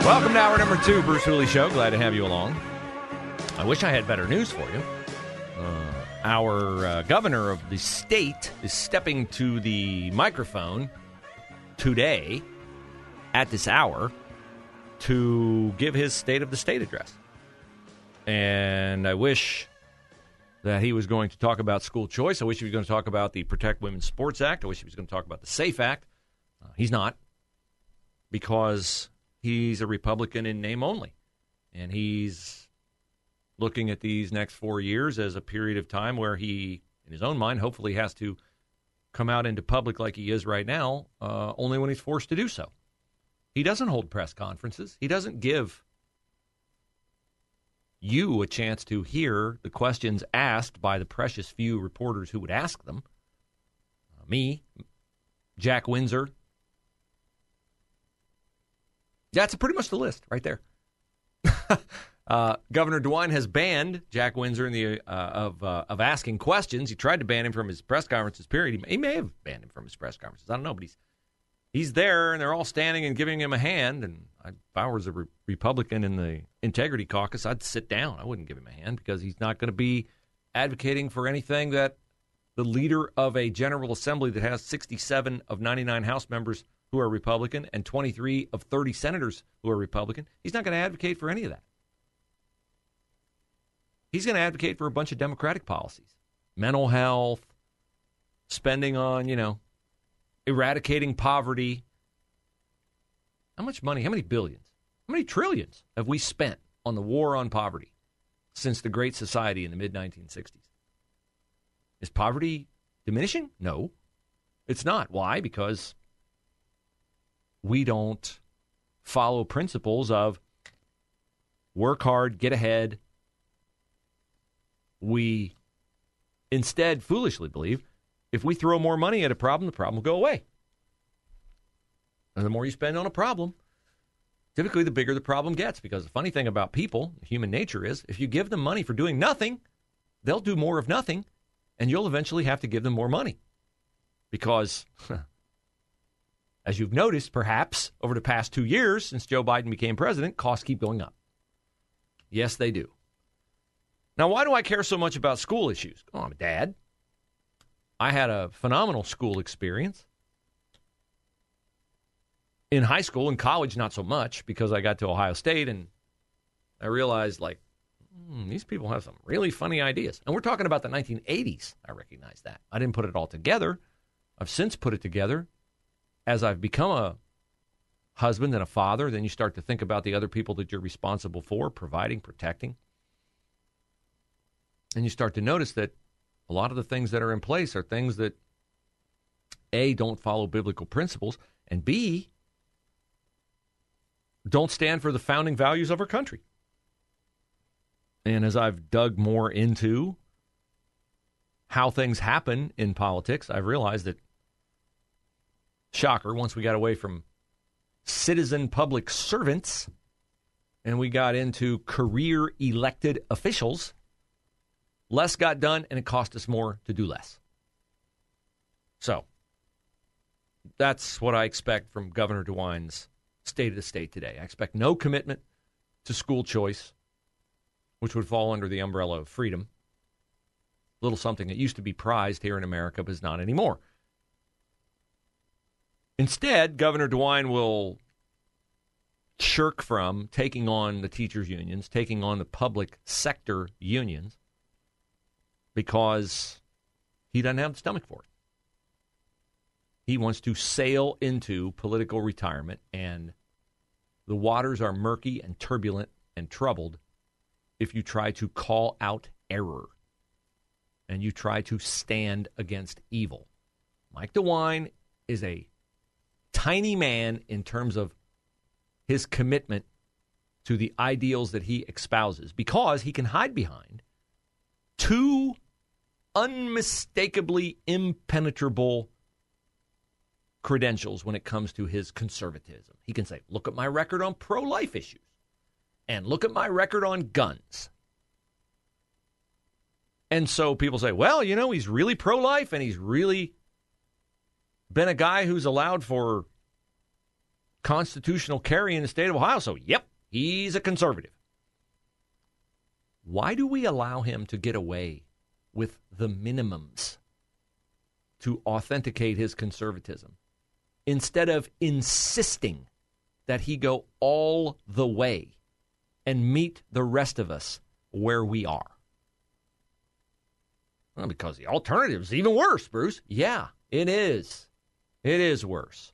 Welcome to hour number two, Bruce Hooley Show. Glad to have you along. I wish I had better news for you. Uh, our uh, governor of the state is stepping to the microphone today at this hour to give his State of the State address. And I wish that he was going to talk about school choice. I wish he was going to talk about the Protect Women's Sports Act. I wish he was going to talk about the SAFE Act. Uh, he's not because he's a Republican in name only. And he's looking at these next four years as a period of time where he, in his own mind, hopefully has to come out into public like he is right now, uh, only when he's forced to do so. He doesn't hold press conferences. He doesn't give you a chance to hear the questions asked by the precious few reporters who would ask them. Uh, me, Jack Windsor. That's pretty much the list right there. uh, Governor DeWine has banned Jack Windsor in the uh, of uh, of asking questions. He tried to ban him from his press conferences. Period. He, he may have banned him from his press conferences. I don't know, but he's he's there and they're all standing and giving him a hand. And I, if I was a re- Republican in the Integrity Caucus, I'd sit down. I wouldn't give him a hand because he's not going to be advocating for anything that the leader of a General Assembly that has 67 of 99 House members who are Republican and 23 of 30 senators who are Republican, he's not going to advocate for any of that. He's going to advocate for a bunch of Democratic policies mental health, spending on, you know, eradicating poverty. How much money, how many billions, how many trillions have we spent on the war on poverty since the Great Society in the mid 1960s? Is poverty diminishing? No, it's not. Why? Because we don't follow principles of work hard, get ahead. We instead foolishly believe if we throw more money at a problem, the problem will go away. And the more you spend on a problem, typically the bigger the problem gets. Because the funny thing about people, human nature is, if you give them money for doing nothing, they'll do more of nothing, and you'll eventually have to give them more money. Because, as you've noticed, perhaps over the past two years since Joe Biden became president, costs keep going up. Yes, they do. Now, why do I care so much about school issues? Oh, I'm a dad. I had a phenomenal school experience. In high school and college, not so much because I got to Ohio State and I realized, like, hmm, these people have some really funny ideas. And we're talking about the 1980s. I recognize that. I didn't put it all together. I've since put it together as I've become a husband and a father. Then you start to think about the other people that you're responsible for, providing, protecting. And you start to notice that a lot of the things that are in place are things that A, don't follow biblical principles, and B, don't stand for the founding values of our country. And as I've dug more into how things happen in politics, I've realized that, shocker, once we got away from citizen public servants and we got into career elected officials, Less got done, and it cost us more to do less. So that's what I expect from Governor DeWine's State of the State today. I expect no commitment to school choice, which would fall under the umbrella of freedom. Little something that used to be prized here in America, but is not anymore. Instead, Governor DeWine will shirk from taking on the teachers' unions, taking on the public sector unions, because he doesn't have the stomach for it. He wants to sail into political retirement, and the waters are murky and turbulent and troubled if you try to call out error. and you try to stand against evil. Mike DeWine is a tiny man in terms of his commitment to the ideals that he espouses because he can hide behind two unmistakably impenetrable credentials when it comes to his conservatism. He can say, look at my record on pro life issues and look at my record on guns. And so people say, well, you know, he's really pro life and he's really been a guy who's allowed for constitutional carry in the state of Ohio. So, yep, he's a conservative. Why do we allow him to get away with the minimums to authenticate his conservatism instead of insisting that he go all the way and meet the rest of us where we are? Well, because the alternative is even worse, Bruce. Yeah, it is. It is worse.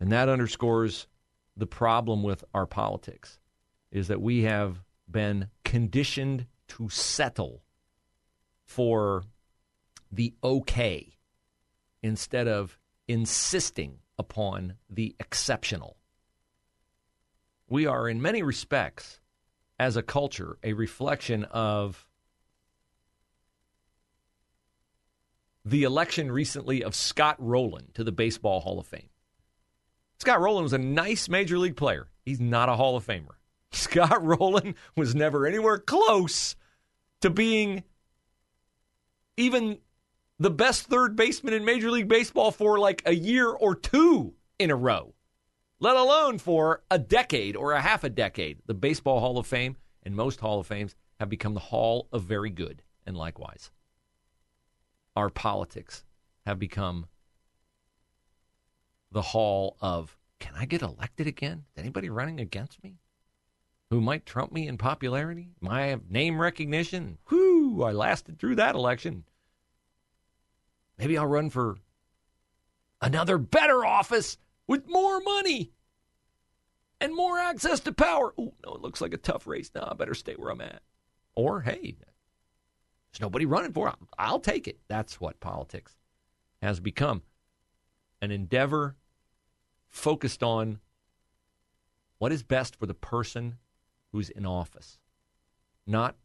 And that underscores the problem with our politics is that we have been conditioned to settle for the okay instead of insisting upon the exceptional. We are, in many respects, as a culture, a reflection of the election recently of Scott Rolen to the Baseball Hall of Fame. Scott Rolen was a nice major league player. He's not a Hall of Famer. Scott Rolen was never anywhere close to being even the best third baseman in Major League Baseball for like a year or two in a row, let alone for a decade or a half a decade. The Baseball Hall of Fame and most Hall of Fames have become the Hall of Very Good, and likewise our politics have become the hall of can I get elected again? Is anybody running against me who might trump me in popularity? My name recognition? Whoo, I lasted through that election. Maybe I'll run for another better office with more money and more access to power. Oh, no, it looks like a tough race. now. I better stay where I'm at. Or, hey, there's nobody running for it. I'll take it. That's what politics has become an endeavor focused on what is best for the person who's in office, not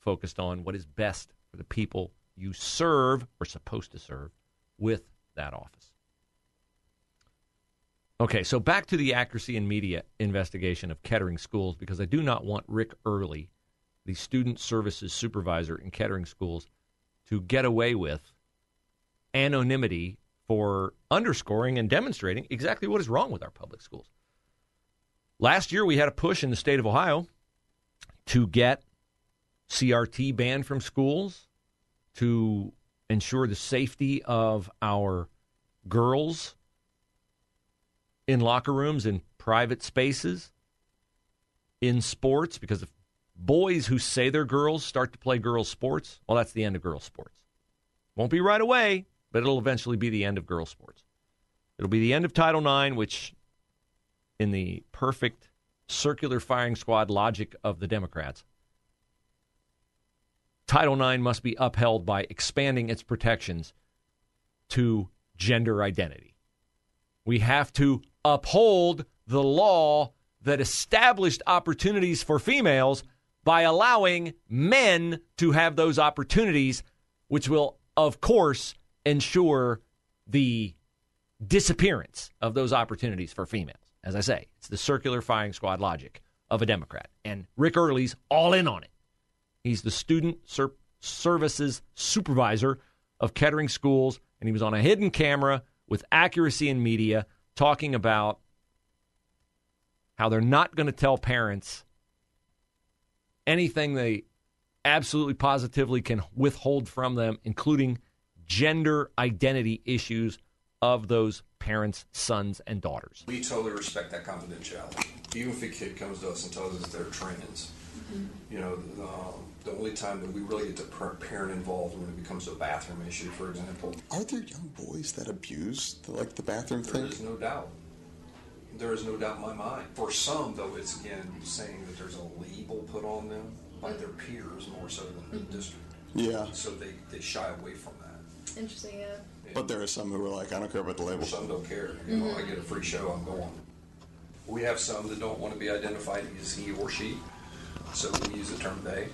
focused on what is best for the people you serve or supposed to serve with that office. Okay, so back to the accuracy in media investigation of Kettering schools because I do not want Rick Early the student services supervisor in Kettering schools to get away with anonymity for underscoring and demonstrating exactly what is wrong with our public schools. Last year, we had a push in the state of Ohio to get CRT banned from schools to ensure the safety of our girls in locker rooms, in private spaces, in sports, because if boys who say they're girls start to play girls' sports, well, that's the end of girls' sports. Won't be right away, but it'll eventually be the end of girls' sports. It'll be the end of Title IX, which, in the perfect circular firing squad logic of the Democrats, Title IX must be upheld by expanding its protections to gender identity. We have to uphold the law that established opportunities for females by allowing men to have those opportunities, which will, of course, ensure the disappearance of those opportunities for females. As I say, it's the circular firing squad logic of a Democrat. And Rick Early's all in on it. He's the student ser- services supervisor of Kettering schools, and he was on a hidden camera with accuracy in media talking about how they're not going to tell parents anything they absolutely positively can withhold from them, including gender identity issues of those parents' sons and daughters. We totally respect that confidentiality. Even if a kid comes to us and tells us they're trans, mm-hmm. you know, um, the only time that we really get to parent involved when it becomes a bathroom issue, for example. Are there young boys that abuse the, like the bathroom there thing? There is no doubt. There is no doubt in my mind. For some, though, it's again saying that there's a label put on them by their peers more so than the mm-hmm. district. Yeah. So they, they shy away from that. Interesting, yeah. But there are some who are like, I don't care about the label. Some don't care. You know, I get a free mm-hmm. show, I'm going. We have some that don't want to be identified as he or she, so we use the term they.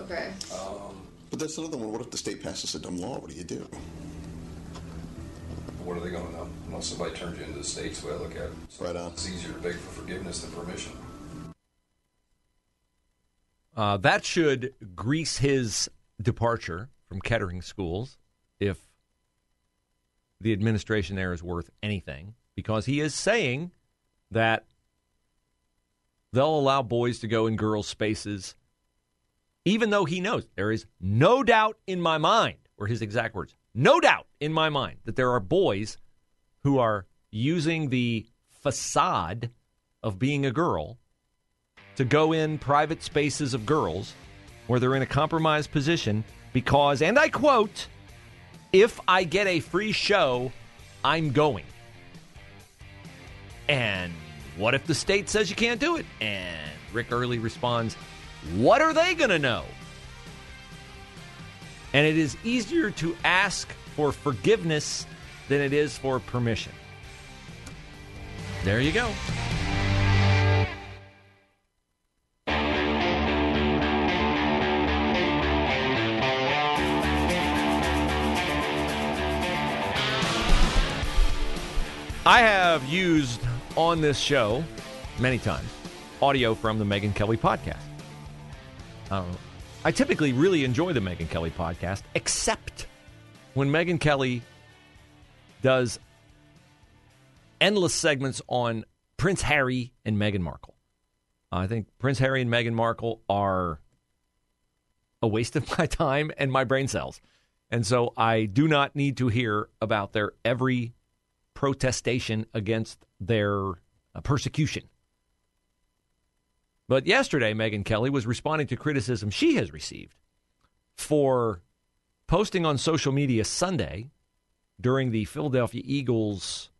Okay. Um, but that's another one. What if the state passes a dumb law? What do you do? What are they going to know? Unless somebody turns you into the state's way I look at it. So Right on. It's easier to beg for forgiveness than permission. Uh, that should grease his departure from Kettering schools if the administration there is worth anything, because he is saying that they'll allow boys to go in girls' spaces, even though he knows there is no doubt in my mind, or his exact words, no doubt in my mind that there are boys who are using the facade of being a girl to go in private spaces of girls where they're in a compromised position because, and I quote, if I get a free show, I'm going. And what if the state says you can't do it? And Rick Early responds, What are they going to know? And it is easier to ask for forgiveness than it is for permission. There you go. I have used on this show many times audio from the Megyn Kelly podcast. Um, I typically really enjoy the Megyn Kelly podcast, except when Megyn Kelly does endless segments on Prince Harry and Meghan Markle. I think Prince Harry and Meghan Markle are a waste of my time and my brain cells. And so I do not need to hear about their every protestation against their uh, persecution. But yesterday, Megyn Kelly was responding to criticism she has received for posting on social media Sunday during the Philadelphia Eagles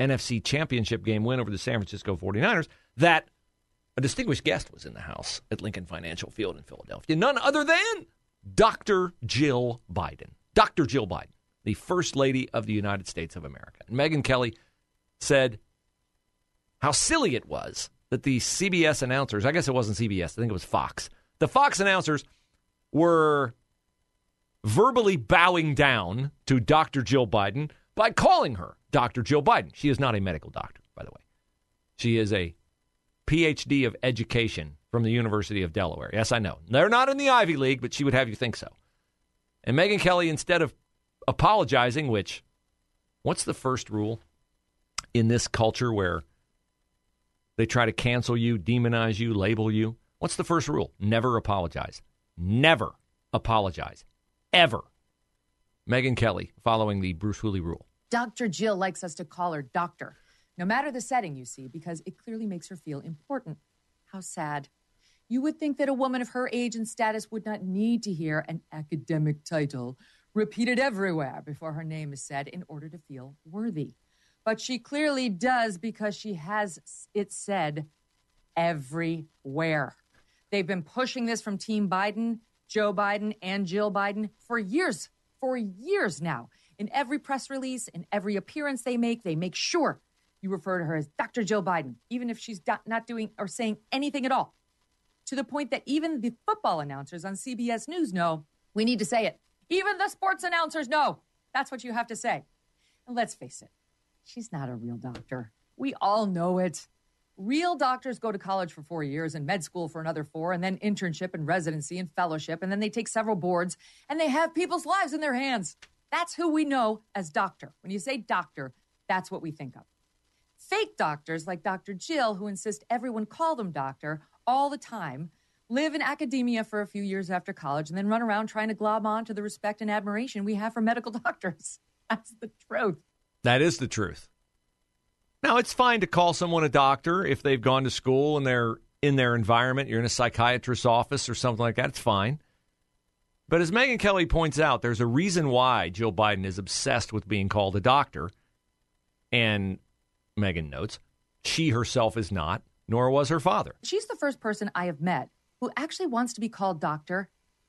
NFC Championship game win over the San Francisco 49ers that a distinguished guest was in the house at Lincoln Financial Field in Philadelphia. None other than Dr. Jill Biden. Dr. Jill Biden, the First Lady of the United States of America. And Megyn Kelly said how silly it was that the CBS announcers, I guess it wasn't CBS, I think it was Fox, the Fox announcers were verbally bowing down to Dr. Jill Biden by calling her Dr. Jill Biden. She is not a medical doctor, by the way. She is a PhD of education from the University of Delaware. Yes, I know. They're not in the Ivy League, but she would have you think so. And Megyn Kelly, instead of apologizing, which, what's the first rule in this culture where they try to cancel you, demonize you, label you? What's the first rule? Never apologize. Never apologize. Ever. Megyn Kelly, following the Bruce Hooley rule. Dr. Jill likes us to call her doctor, no matter the setting, you see, because it clearly makes her feel important. How sad. You would think that a woman of her age and status would not need to hear an academic title repeated everywhere before her name is said in order to feel worthy. But she clearly does because she has it said everywhere. They've been pushing this from Team Biden, Joe Biden, and Jill Biden for years, for years now. In every press release, in every appearance they make, they make sure you refer to her as Dr. Jill Biden, even if she's not doing or saying anything at all. To the point that even the football announcers on CBS News know we need to say it. Even the sports announcers know that's what you have to say. And let's face it, she's not a real doctor. We all know it. Real doctors go to college for four years and med school for another four, and then internship and residency and fellowship, and then they take several boards and they have people's lives in their hands. That's who we know as doctor. When you say doctor, that's what we think of. Fake doctors like Dr. Jill, who insist everyone call them doctor all the time, live in academia for a few years after college and then run around trying to glob on to the respect and admiration we have for medical doctors. That's the truth. That is the truth. Now, it's fine to call someone a doctor if they've gone to school and they're in their environment. You're in a psychiatrist's office or something like that. It's fine. But as Megyn Kelly points out, there's a reason why Joe Biden is obsessed with being called a doctor. And Megyn notes, she herself is not, nor was her father. She's the first person I have met who actually wants to be called doctor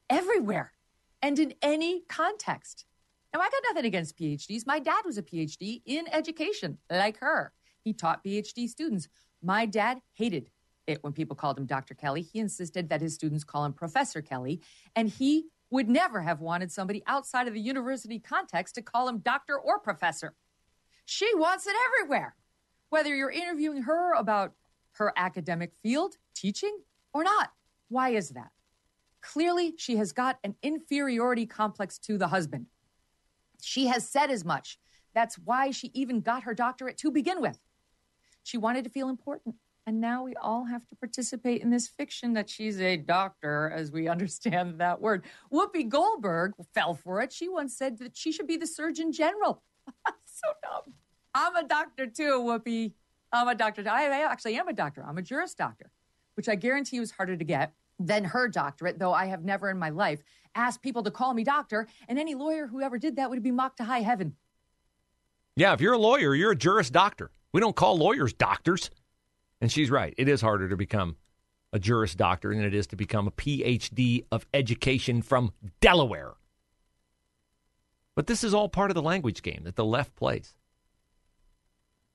everywhere and in any context. Now, I got nothing against PhDs. My dad was a PhD in education, like her. He taught PhD students. My dad hated it when people called him Dr. Kelly. He insisted that his students call him Professor Kelly, and he would never have wanted somebody outside of the university context to call him doctor or professor. She wants it everywhere, whether you're interviewing her about her academic field, teaching, or not. Why is that? Clearly, she has got an inferiority complex to the husband. She has said as much. That's why she even got her doctorate to begin with. She wanted to feel important. And now we all have to participate in this fiction that she's a doctor, as we understand that word. Whoopi Goldberg fell for it. She once said that she should be the Surgeon General. so dumb. I'm a doctor too, Whoopi. I'm a doctor. I, actually am a doctor. I'm a Juris Doctor, which I guarantee you is harder to get than her doctorate, though I have never in my life asked people to call me doctor, and any lawyer who ever did that would be mocked to high heaven. Yeah, if you're a lawyer, you're a Juris Doctor. We don't call lawyers doctors. And she's right. It is harder to become a Juris Doctor than it is to become a PhD of education from Delaware. But this is all part of the language game that the left plays,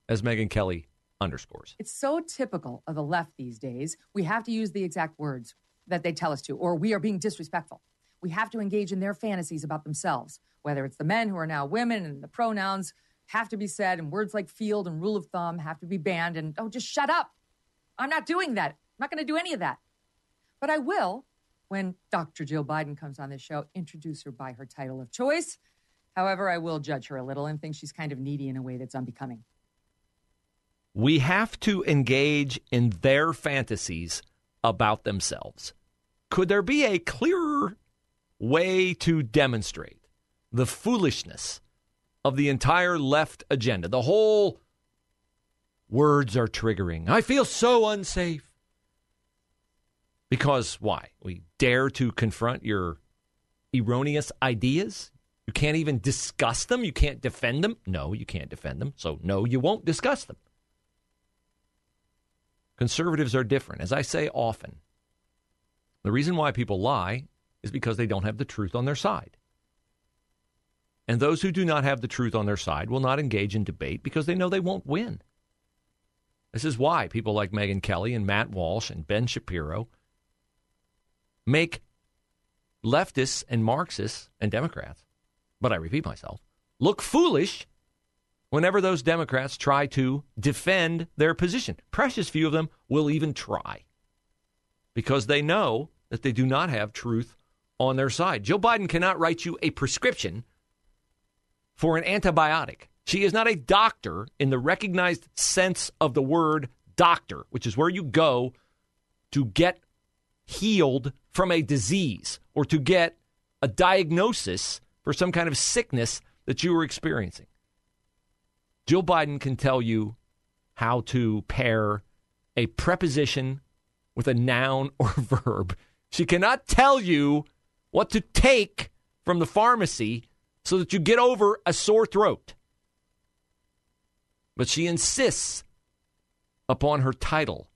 as Megyn Kelly underscores. It's so typical of the left these days. We have to use the exact words that they tell us to, or we are being disrespectful. We have to engage in their fantasies about themselves, whether it's the men who are now women and the pronouns have to be said, and words like field and rule of thumb have to be banned. And oh, just shut up. I'm not doing that. I'm not going to do any of that. But I will, when Dr. Jill Biden comes on this show, introduce her by her title of choice. However, I will judge her a little and think she's kind of needy in a way that's unbecoming. We have to engage in their fantasies about themselves. Could there be a clearer way to demonstrate the foolishness of the entire left agenda? The whole words are triggering. I feel so unsafe. Because why? We dare to confront your erroneous ideas? You can't even discuss them? You can't defend them? No, you can't defend them. So, no, you won't discuss them. Conservatives are different. As I say often, the reason why people lie is because they don't have the truth on their side. And those who do not have the truth on their side will not engage in debate because they know they won't win. This is why people like Megyn Kelly and Matt Walsh and Ben Shapiro make leftists and Marxists and Democrats, but I repeat myself, look foolish whenever those Democrats try to defend their position. Precious few of them will even try because they know that they do not have truth on their side. Joe Biden cannot write you a prescription for an antibiotic. She is not a doctor in the recognized sense of the word doctor, which is where you go to get healed from a disease or to get a diagnosis for some kind of sickness that you are experiencing. Jill Biden can tell you how to pair a preposition with a noun or verb. She cannot tell you what to take from the pharmacy so that you get over a sore throat. But she insists upon her title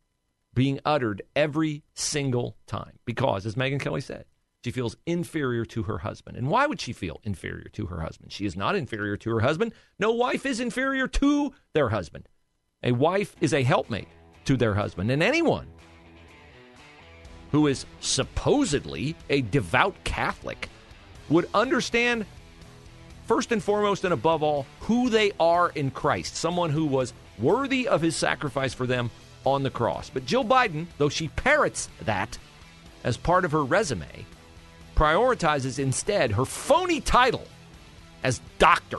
being uttered every single time because, as Megyn Kelly said, she feels inferior to her husband. And why would she feel inferior to her husband? She is not inferior to her husband. No wife is inferior to their husband. A wife is a helpmate to their husband. And anyone who is supposedly a devout Catholic would understand, first and foremost and above all, who they are in Christ. Someone who was worthy of his sacrifice for them on the cross. But Jill Biden, though she parrots that as part of her resume, prioritizes instead her phony title as doctor.